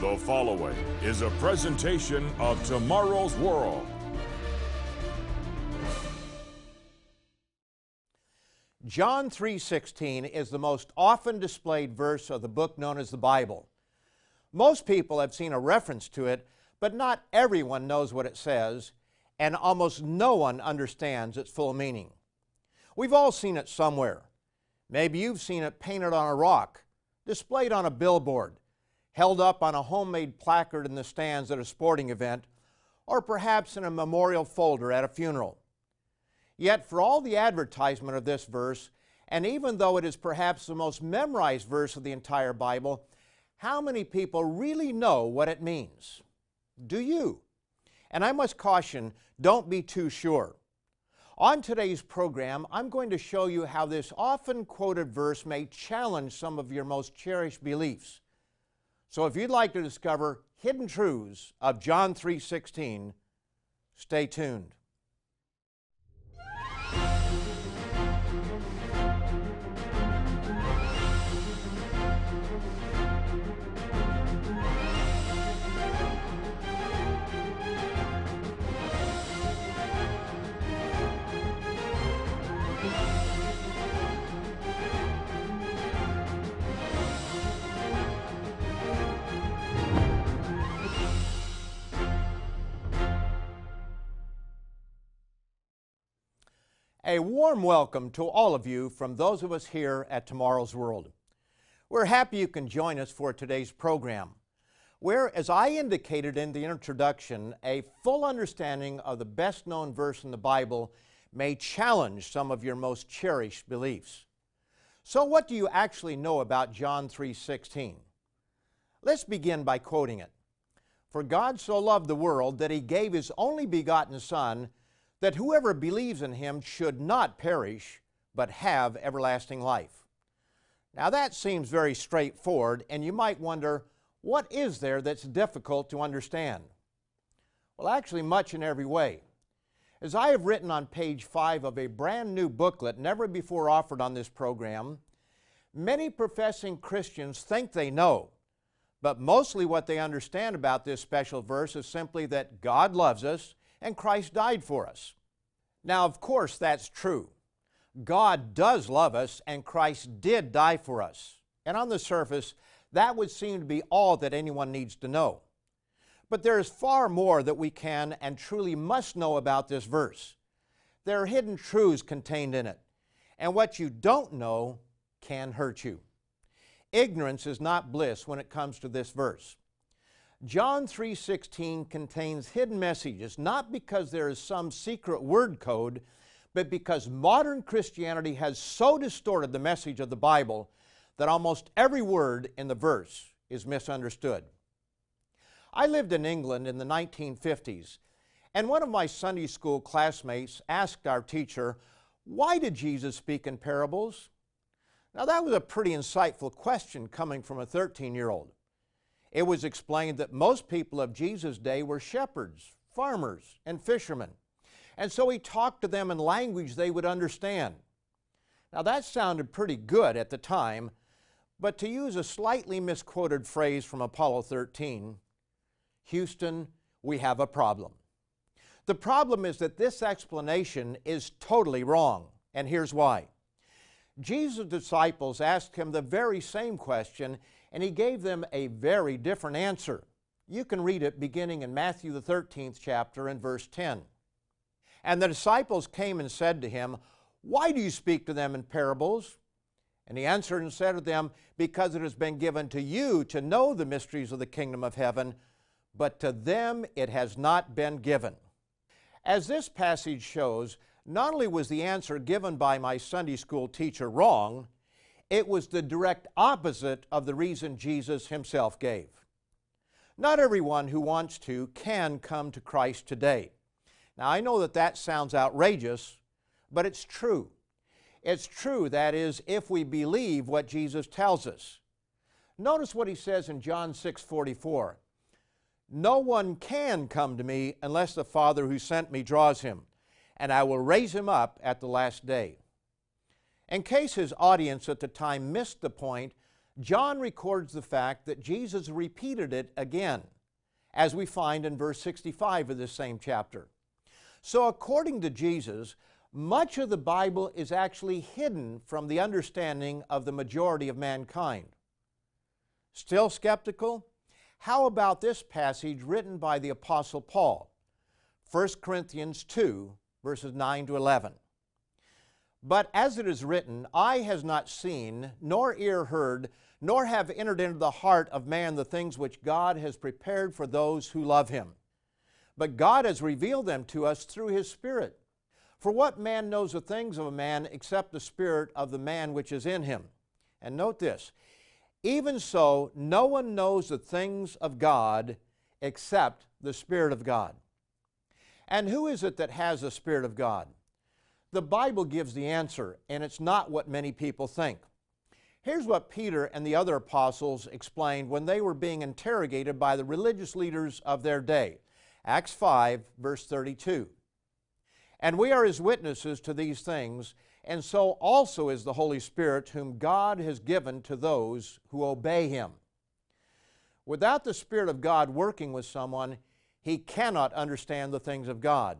The following is a presentation of Tomorrow's World. John 3:16 is the most often displayed verse of the book known as the Bible. Most people have seen a reference to it, but not everyone knows what it says, and almost no one understands its full meaning. We've all seen it somewhere. Maybe you've seen it painted on a rock, displayed on a billboard, held up on a homemade placard in the stands at a sporting event, or perhaps in a memorial folder at a funeral. Yet, for all the advertisement of this verse, and even though it is perhaps the most memorized verse of the entire Bible, how many people really know what it means? Do you? And I must caution don't be too sure. On today's program, I'm going to show you how this often quoted verse may challenge some of your most cherished beliefs. So if you'd like to discover hidden truths of John 3:16, stay tuned. A warm welcome to all of you from those of us here at Tomorrow's World. We're happy you can join us for today's program, where, as I indicated in the introduction, a full understanding of the best known verse in the Bible may challenge some of your most cherished beliefs. So what do you actually know about John 3:16? Let's begin by quoting it. For God so loved the world that he gave his only begotten son that whoever believes in him should not perish, but have everlasting life. Now that seems very straightforward, and you might wonder, what is there that's difficult to understand? Well, actually, much in every way. As I have written on page 5 of a brand new booklet never before offered on this program, many professing Christians think they know, but mostly what they understand about this special verse is simply that God loves us and Christ died for us. Now, of course, that's true. God does love us, and Christ did die for us. And on the surface, that would seem to be all that anyone needs to know. But there is far more that we can and truly must know about this verse. There are hidden truths contained in it, and what you don't know can hurt you. Ignorance is not bliss when it comes to this verse. John 3:16 contains hidden messages not because there is some secret word code, but because modern Christianity has so distorted the message of the Bible that almost every word in the verse is misunderstood. I lived in England in the 1950s, and one of my Sunday school classmates asked our teacher, "Why did Jesus speak in parables?" Now that was a pretty insightful question coming from a 13-year-old it was explained that most people of Jesus' day were shepherds, farmers, and fishermen. And so he talked to them in language they would understand. Now that sounded pretty good at the time, but to use a slightly misquoted phrase from Apollo 13, Houston, we have a problem. The problem is that this explanation is totally wrong, and here's why. Jesus' disciples asked him the very same question and he gave them a very different answer. You can read it beginning in Matthew the 13th chapter and verse 10. And the disciples came and said to him, Why do you speak to them in parables? And he answered and said to them, Because it has been given to you to know the mysteries of the kingdom of heaven, but to them it has not been given. As this passage shows, not only was the answer given by my Sunday school teacher wrong, it was the direct opposite of the reason Jesus himself gave. Not everyone who wants to can come to Christ today. Now, I know that that sounds outrageous, but it's true. It's true, that is, if we believe what Jesus tells us. Notice what he says in John 6 44. No one can come to me unless the Father who sent me draws him, and I will raise him up at the last day. In case his audience at the time missed the point, John records the fact that Jesus repeated it again, as we find in verse 65 of this same chapter. So, according to Jesus, much of the Bible is actually hidden from the understanding of the majority of mankind. Still skeptical? How about this passage written by the Apostle Paul? 1 Corinthians 2, verses 9 to 11. But as it is written, eye has not seen, nor ear heard, nor have entered into the heart of man the things which God has prepared for those who love him. But God has revealed them to us through his Spirit. For what man knows the things of a man except the Spirit of the man which is in him? And note this even so, no one knows the things of God except the Spirit of God. And who is it that has the Spirit of God? The Bible gives the answer, and it's not what many people think. Here's what Peter and the other apostles explained when they were being interrogated by the religious leaders of their day. Acts 5, verse 32. And we are his witnesses to these things, and so also is the Holy Spirit, whom God has given to those who obey him. Without the Spirit of God working with someone, he cannot understand the things of God.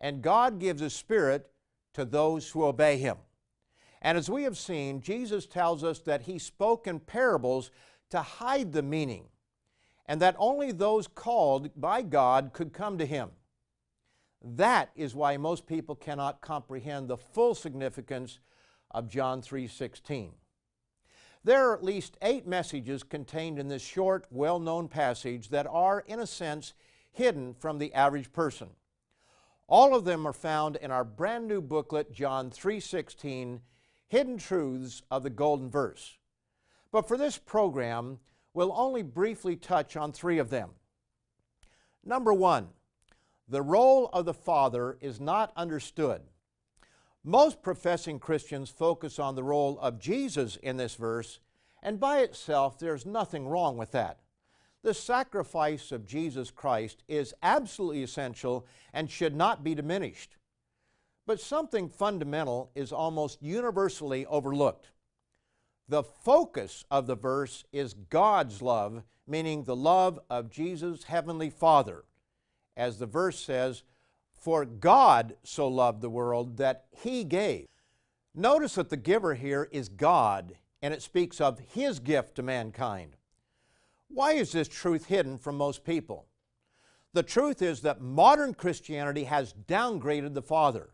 And God gives His Spirit to those who obey Him. And as we have seen, Jesus tells us that He spoke in parables to hide the meaning, and that only those called by God could come to Him. That is why most people cannot comprehend the full significance of John 3:16. There are at least 8 messages contained in this short, well-known passage that are in a sense hidden from the average person. All of them are found in our brand new booklet John 3:16 Hidden Truths of the Golden Verse. But for this program, we'll only briefly touch on 3 of them. Number 1, the role of the Father is not understood. Most professing Christians focus on the role of Jesus in this verse, and by itself there's nothing wrong with that. The sacrifice of Jesus Christ is absolutely essential and should not be diminished. But something fundamental is almost universally overlooked. The focus of the verse is God's love, meaning the love of Jesus' heavenly Father as the verse says, For God so loved the world that He gave. Notice that the giver here is God, and it speaks of His gift to mankind. Why is this truth hidden from most people? The truth is that modern Christianity has downgraded the Father.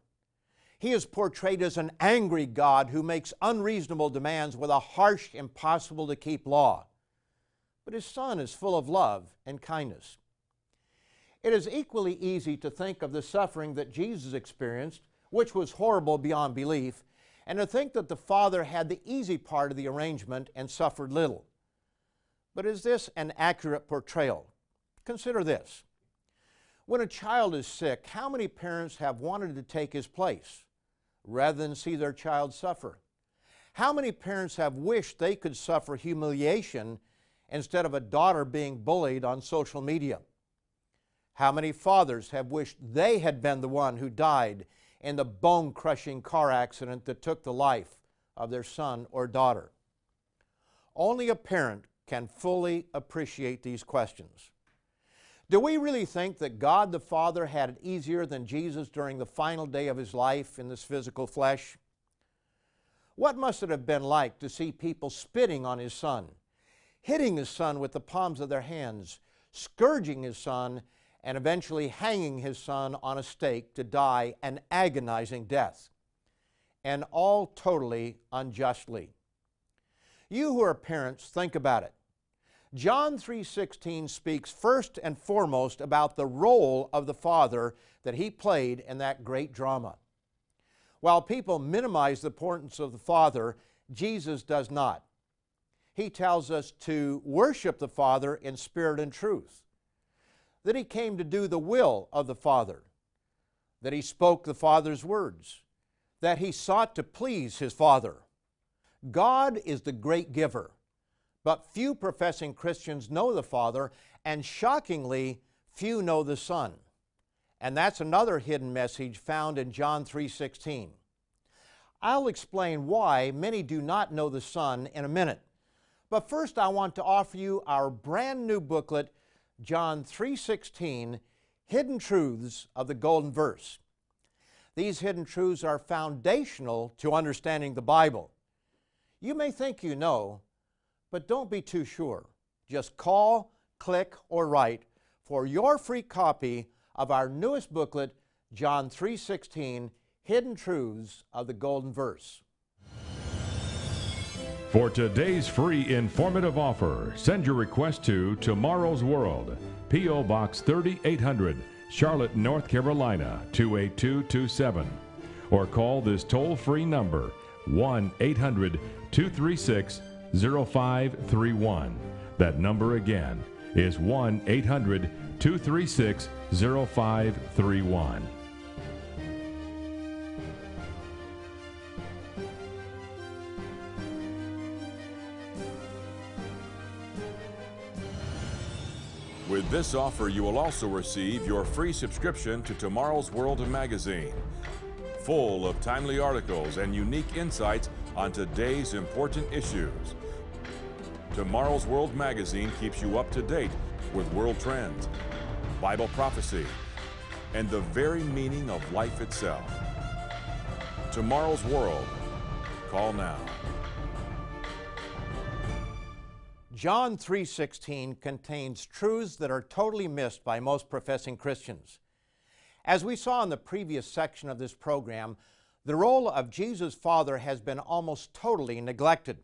He is portrayed as an angry God who makes unreasonable demands with a harsh, impossible to keep law. But His Son is full of love and kindness. It is equally easy to think of the suffering that Jesus experienced, which was horrible beyond belief, and to think that the Father had the easy part of the arrangement and suffered little. But is this an accurate portrayal? Consider this. When a child is sick, how many parents have wanted to take his place rather than see their child suffer? How many parents have wished they could suffer humiliation instead of a daughter being bullied on social media? How many fathers have wished they had been the one who died in the bone crushing car accident that took the life of their son or daughter? Only a parent can fully appreciate these questions. Do we really think that God the Father had it easier than Jesus during the final day of his life in this physical flesh? What must it have been like to see people spitting on his son, hitting his son with the palms of their hands, scourging his son, and eventually hanging his son on a stake to die an agonizing death, and all totally unjustly. You who are parents, think about it. John 3:16 speaks first and foremost about the role of the father that he played in that great drama. While people minimize the importance of the father, Jesus does not. He tells us to worship the Father in spirit and truth that he came to do the will of the Father, that he spoke the Father's words, that he sought to please his Father. God is the great giver, but few professing Christians know the Father, and shockingly, few know the Son. And that's another hidden message found in John 3:16. I'll explain why many do not know the Son in a minute. But first I want to offer you our brand new booklet, John 3:16, Hidden Truths of the Golden Verse. These hidden truths are foundational to understanding the Bible. You may think you know, but don't be too sure. Just call, click, or write for your free copy of our newest booklet, John 3:16, Hidden Truths of the Golden Verse. For today's free informative offer, send your request to Tomorrow's World, P.O. Box 3800, Charlotte, North Carolina 28227. Or call this toll free number 1 800 236 0531. That number again is 1 800 236 0531. With this offer, you will also receive your free subscription to Tomorrow's World magazine, full of timely articles and unique insights on today's important issues. Tomorrow's World magazine keeps you up to date with world trends, Bible prophecy, and the very meaning of life itself. Tomorrow's World. Call now. John 3:16 contains truths that are totally missed by most professing Christians. As we saw in the previous section of this program, the role of Jesus' Father has been almost totally neglected.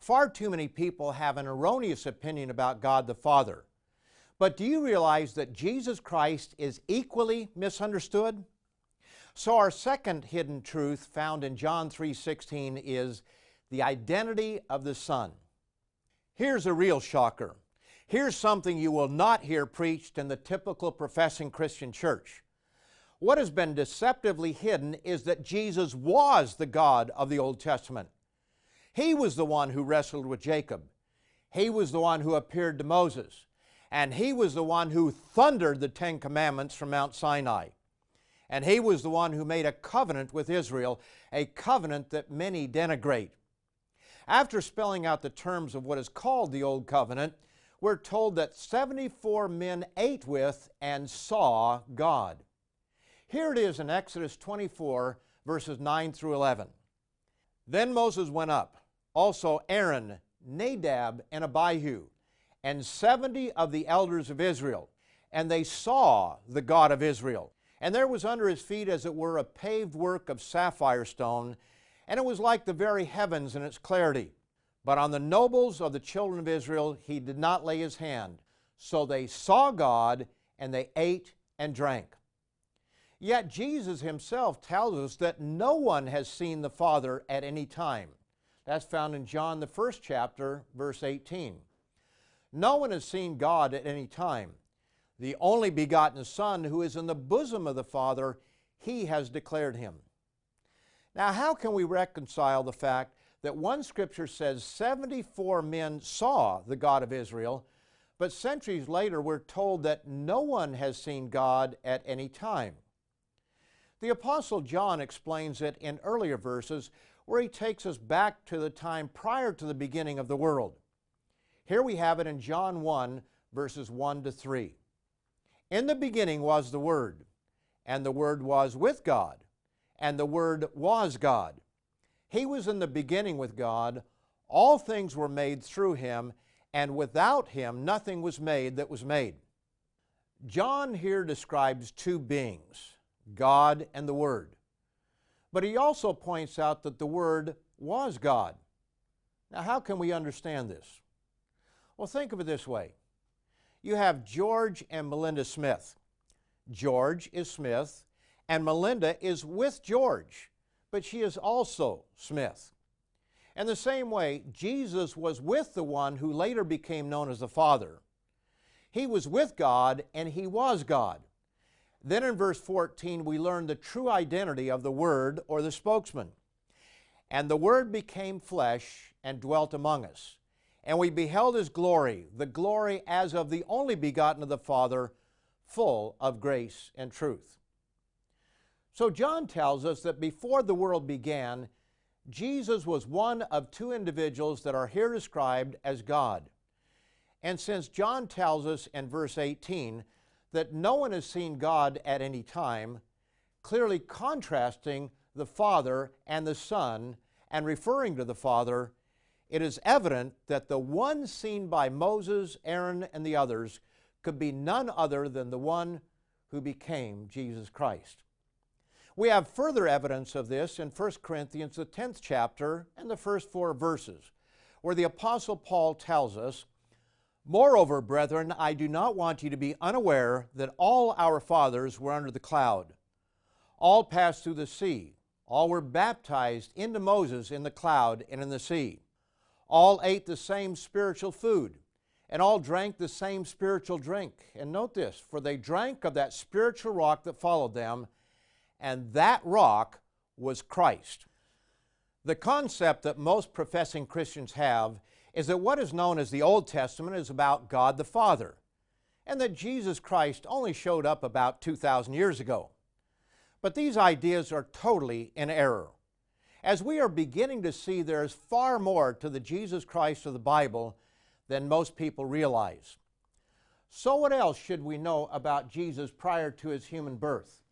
Far too many people have an erroneous opinion about God the Father. But do you realize that Jesus Christ is equally misunderstood? So our second hidden truth found in John 3:16 is the identity of the Son. Here's a real shocker. Here's something you will not hear preached in the typical professing Christian church. What has been deceptively hidden is that Jesus was the God of the Old Testament. He was the one who wrestled with Jacob. He was the one who appeared to Moses. And he was the one who thundered the Ten Commandments from Mount Sinai. And he was the one who made a covenant with Israel, a covenant that many denigrate. After spelling out the terms of what is called the Old Covenant, we're told that 74 men ate with and saw God. Here it is in Exodus 24, verses 9 through 11. Then Moses went up, also Aaron, Nadab, and Abihu, and 70 of the elders of Israel, and they saw the God of Israel. And there was under his feet, as it were, a paved work of sapphire stone and it was like the very heavens in its clarity. But on the nobles of the children of Israel he did not lay his hand. So they saw God, and they ate and drank. Yet Jesus himself tells us that no one has seen the Father at any time. That's found in John, the first chapter, verse 18. No one has seen God at any time. The only begotten Son, who is in the bosom of the Father, he has declared him. Now, how can we reconcile the fact that one scripture says 74 men saw the God of Israel, but centuries later we're told that no one has seen God at any time? The Apostle John explains it in earlier verses where he takes us back to the time prior to the beginning of the world. Here we have it in John 1, verses 1 to 3. In the beginning was the Word, and the Word was with God and the Word was God. He was in the beginning with God. All things were made through him, and without him nothing was made that was made. John here describes two beings, God and the Word. But he also points out that the Word was God. Now, how can we understand this? Well, think of it this way you have George and Melinda Smith. George is Smith, and Melinda is with George, but she is also Smith. And the same way, Jesus was with the one who later became known as the Father. He was with God and he was God. Then in verse 14, we learn the true identity of the Word or the spokesman. And the Word became flesh and dwelt among us. And we beheld His glory, the glory as of the only begotten of the Father, full of grace and truth. So John tells us that before the world began, Jesus was one of two individuals that are here described as God. And since John tells us in verse 18 that no one has seen God at any time, clearly contrasting the Father and the Son and referring to the Father, it is evident that the one seen by Moses, Aaron, and the others could be none other than the one who became Jesus Christ. We have further evidence of this in 1 Corinthians, the 10th chapter, and the first four verses, where the Apostle Paul tells us, Moreover, brethren, I do not want you to be unaware that all our fathers were under the cloud. All passed through the sea. All were baptized into Moses in the cloud and in the sea. All ate the same spiritual food, and all drank the same spiritual drink. And note this for they drank of that spiritual rock that followed them and that rock was Christ. The concept that most professing Christians have is that what is known as the Old Testament is about God the Father, and that Jesus Christ only showed up about 2,000 years ago. But these ideas are totally in error. As we are beginning to see, there is far more to the Jesus Christ of the Bible than most people realize. So, what else should we know about Jesus prior to his human birth?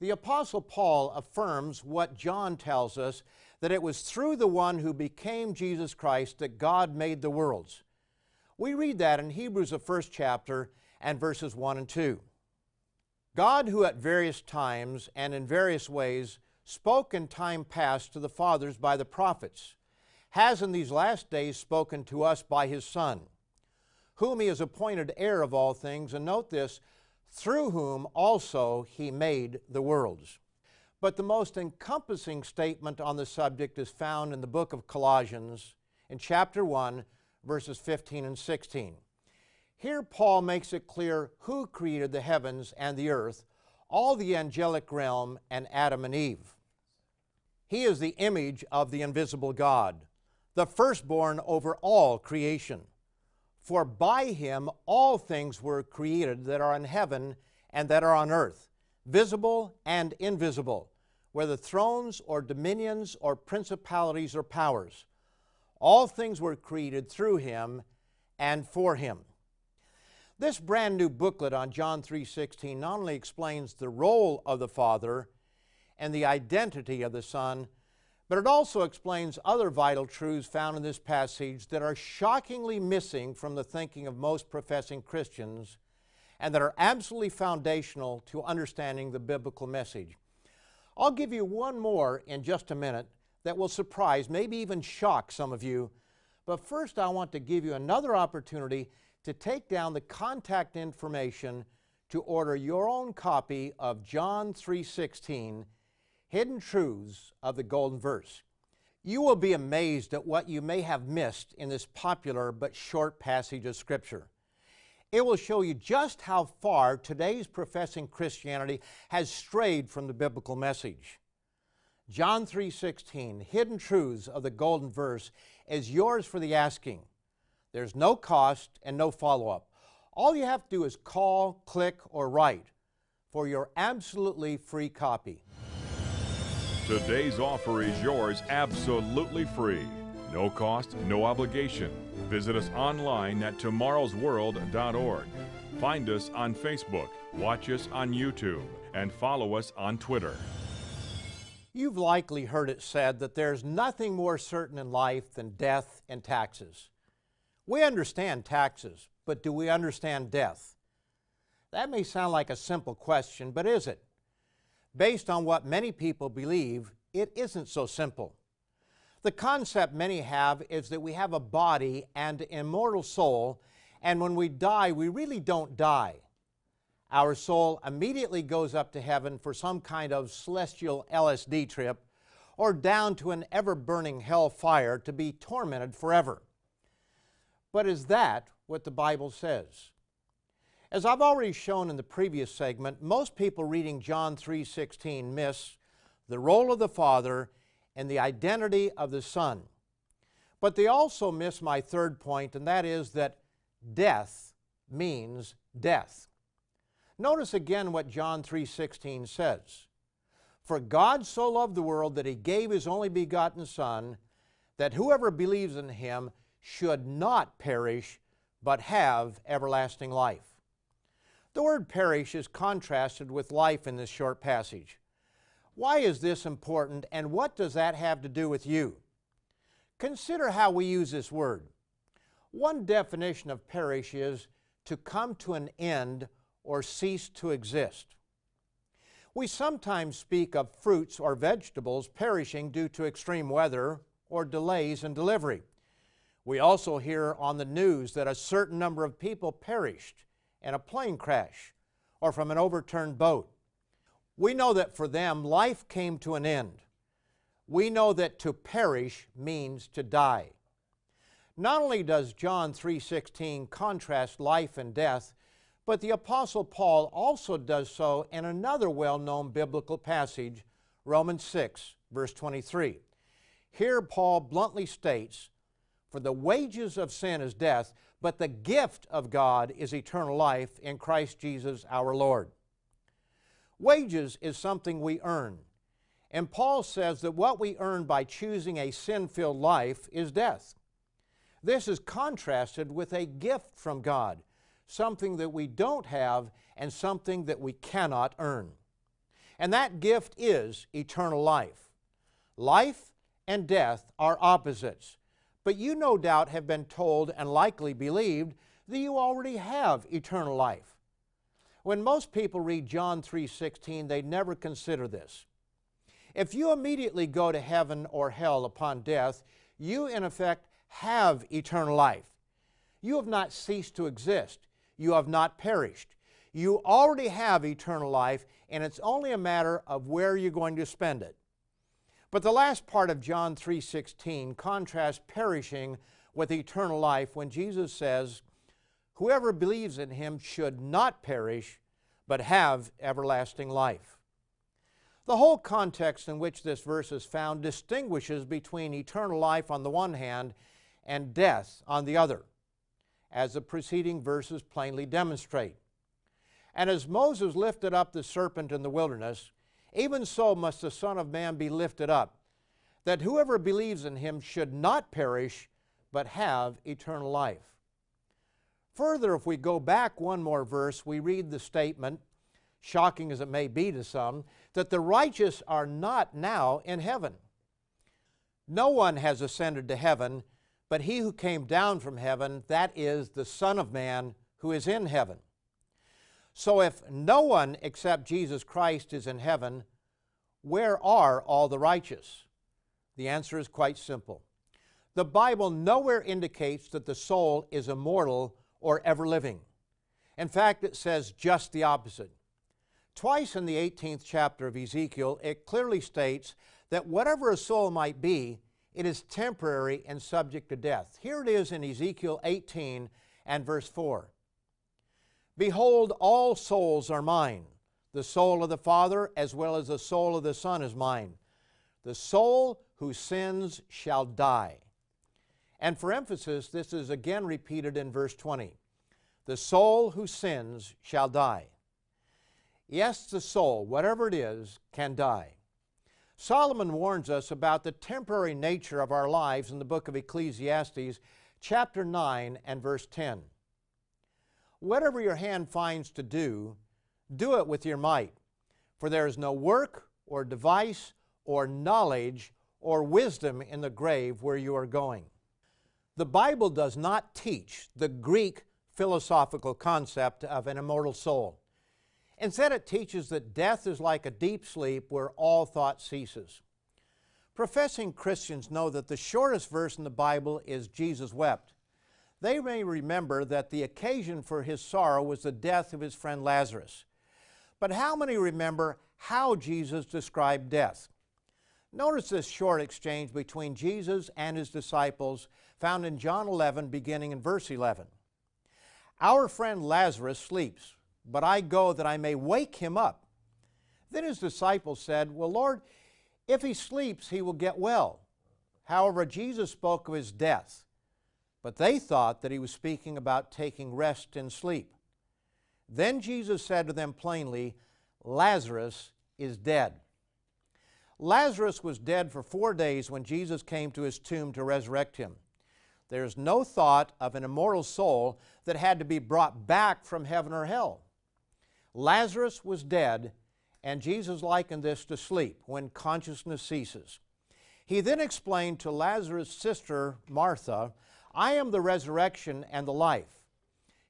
The Apostle Paul affirms what John tells us that it was through the one who became Jesus Christ that God made the worlds. We read that in Hebrews, the first chapter, and verses 1 and 2. God, who at various times and in various ways spoke in time past to the fathers by the prophets, has in these last days spoken to us by His Son, whom He has appointed heir of all things. And note this through whom also he made the worlds. But the most encompassing statement on the subject is found in the book of Colossians in chapter 1, verses 15 and 16. Here, Paul makes it clear who created the heavens and the earth, all the angelic realm, and Adam and Eve. He is the image of the invisible God, the firstborn over all creation. For by him all things were created that are in heaven and that are on earth, visible and invisible, whether thrones or dominions or principalities or powers. All things were created through him and for him. This brand new booklet on John 3:16 not only explains the role of the Father and the identity of the Son, but it also explains other vital truths found in this passage that are shockingly missing from the thinking of most professing Christians and that are absolutely foundational to understanding the biblical message. I'll give you one more in just a minute that will surprise, maybe even shock some of you. But first, I want to give you another opportunity to take down the contact information to order your own copy of John 3:16 Hidden Truths of the Golden Verse. You will be amazed at what you may have missed in this popular but short passage of Scripture. It will show you just how far today's professing Christianity has strayed from the biblical message. John 3:16, Hidden Truths of the Golden Verse is yours for the asking. There's no cost and no follow-up. All you have to do is call, click, or write for your absolutely free copy. Today's offer is yours absolutely free. No cost, no obligation. Visit us online at tomorrowsworld.org. Find us on Facebook, watch us on YouTube, and follow us on Twitter. You've likely heard it said that there's nothing more certain in life than death and taxes. We understand taxes, but do we understand death? That may sound like a simple question, but is it? Based on what many people believe, it isn't so simple. The concept many have is that we have a body and immortal soul, and when we die, we really don't die. Our soul immediately goes up to heaven for some kind of celestial LSD trip or down to an ever burning hell fire to be tormented forever. But is that what the Bible says? As I've already shown in the previous segment, most people reading John 3:16 miss the role of the Father and the identity of the Son. But they also miss my third point, and that is that death means death. Notice again what John 3:16 says. For God so loved the world that he gave his only begotten Son, that whoever believes in him should not perish, but have everlasting life. The word perish is contrasted with life in this short passage. Why is this important, and what does that have to do with you? Consider how we use this word. One definition of perish is to come to an end or cease to exist. We sometimes speak of fruits or vegetables perishing due to extreme weather or delays in delivery. We also hear on the news that a certain number of people perished in a plane crash or from an overturned boat. We know that for them, life came to an end. We know that to perish means to die. Not only does John 3:16 contrast life and death, but the apostle Paul also does so in another well-known biblical passage, Romans 6 verse 23. Here Paul bluntly states, "For the wages of sin is death, but the gift of God is eternal life in Christ Jesus our Lord." Wages is something we earn. And Paul says that what we earn by choosing a sin filled life is death. This is contrasted with a gift from God, something that we don't have and something that we cannot earn. And that gift is eternal life. Life and death are opposites, but you no doubt have been told and likely believed that you already have eternal life. When most people read John 3:16, they never consider this. If you immediately go to heaven or hell upon death, you in effect have eternal life. You have not ceased to exist. You have not perished. You already have eternal life, and it's only a matter of where you're going to spend it. But the last part of John 3:16 contrasts perishing with eternal life when Jesus says, "Whoever believes in him should not perish, but have everlasting life." The whole context in which this verse is found distinguishes between eternal life on the one hand and death on the other, as the preceding verses plainly demonstrate. And as Moses lifted up the serpent in the wilderness, even so must the Son of Man be lifted up, that whoever believes in him should not perish, but have eternal life. Further, if we go back one more verse, we read the statement, shocking as it may be to some, that the righteous are not now in heaven. No one has ascended to heaven but he who came down from heaven, that is the Son of Man who is in heaven. So if no one except Jesus Christ is in heaven, where are all the righteous? The answer is quite simple. The Bible nowhere indicates that the soul is immortal or ever living. In fact, it says just the opposite. Twice in the 18th chapter of Ezekiel, it clearly states that whatever a soul might be, it is temporary and subject to death. Here it is in Ezekiel 18 and verse 4. Behold, all souls are mine. The soul of the Father as well as the soul of the Son is mine. The soul who sins shall die. And for emphasis, this is again repeated in verse 20. The soul who sins shall die. Yes, the soul, whatever it is, can die. Solomon warns us about the temporary nature of our lives in the book of Ecclesiastes, chapter 9 and verse 10. Whatever your hand finds to do, do it with your might, for there is no work or device or knowledge or wisdom in the grave where you are going. The Bible does not teach the Greek philosophical concept of an immortal soul. Instead, it teaches that death is like a deep sleep where all thought ceases. Professing Christians know that the shortest verse in the Bible is Jesus wept. They may remember that the occasion for his sorrow was the death of his friend Lazarus. But how many remember how Jesus described death? Notice this short exchange between Jesus and his disciples found in John 11, beginning in verse 11. Our friend Lazarus sleeps but I go that I may wake him up. Then his disciples said, Well, Lord, if he sleeps, he will get well. However, Jesus spoke of his death, but they thought that he was speaking about taking rest in sleep. Then Jesus said to them plainly, Lazarus is dead. Lazarus was dead for four days when Jesus came to his tomb to resurrect him. There's no thought of an immortal soul that had to be brought back from heaven or hell. Lazarus was dead, and Jesus likened this to sleep when consciousness ceases. He then explained to Lazarus' sister, Martha, I am the resurrection and the life.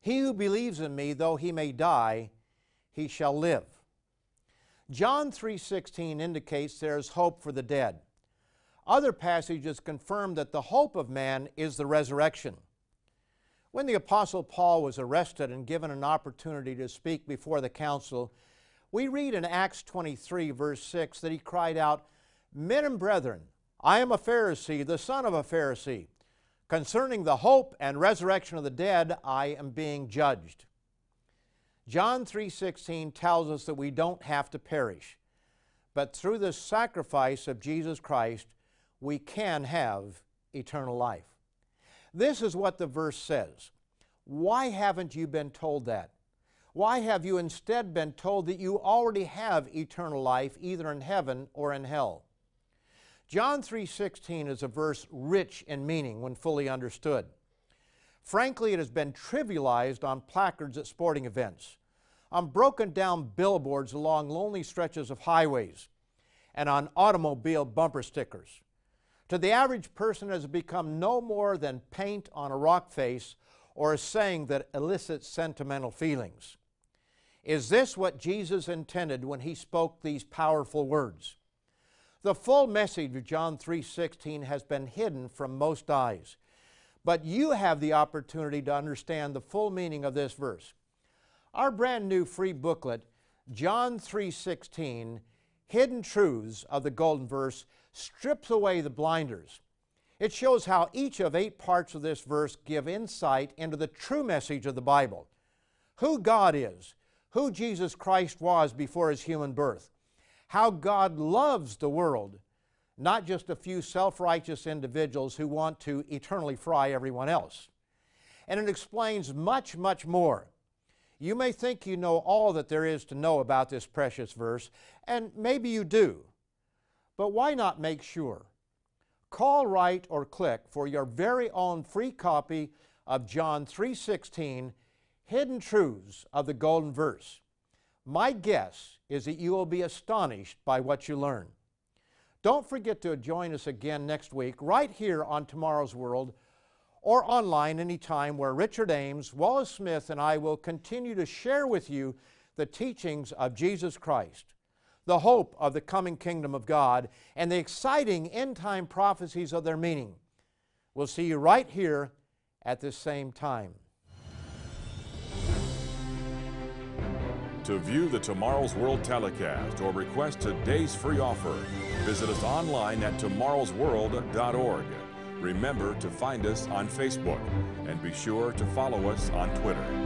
He who believes in me, though he may die, he shall live. John 3:16 indicates there is hope for the dead. Other passages confirm that the hope of man is the resurrection. When the Apostle Paul was arrested and given an opportunity to speak before the council, we read in Acts 23, verse 6, that he cried out, Men and brethren, I am a Pharisee, the son of a Pharisee. Concerning the hope and resurrection of the dead, I am being judged. John 3:16 tells us that we don't have to perish, but through the sacrifice of Jesus Christ, we can have eternal life. This is what the verse says. Why haven't you been told that? Why have you instead been told that you already have eternal life either in heaven or in hell? John 3:16 is a verse rich in meaning when fully understood. Frankly, it has been trivialized on placards at sporting events, on broken down billboards along lonely stretches of highways, and on automobile bumper stickers. To the average person, has become no more than paint on a rock face or a saying that elicits sentimental feelings. Is this what Jesus intended when he spoke these powerful words? The full message of John 3:16 has been hidden from most eyes. But you have the opportunity to understand the full meaning of this verse. Our brand new free booklet, John 3:16, Hidden Truths of the Golden Verse, strips away the blinders. It shows how each of eight parts of this verse give insight into the true message of the Bible. Who God is, who Jesus Christ was before his human birth, how God loves the world, not just a few self righteous individuals who want to eternally fry everyone else. And it explains much, much more. You may think you know all that there is to know about this precious verse, and maybe you do. But why not make sure? Call, write, or click for your very own free copy of John 3:16, Hidden Truths of the Golden Verse. My guess is that you will be astonished by what you learn. Don't forget to join us again next week, right here on Tomorrow's World, or online anytime, where Richard Ames, Wallace Smith, and I will continue to share with you the teachings of Jesus Christ, the hope of the coming kingdom of God, and the exciting end time prophecies of their meaning. We'll see you right here at this same time. To view the Tomorrow's World telecast or request today's free offer, visit us online at tomorrowsworld.org. Remember to find us on Facebook and be sure to follow us on Twitter.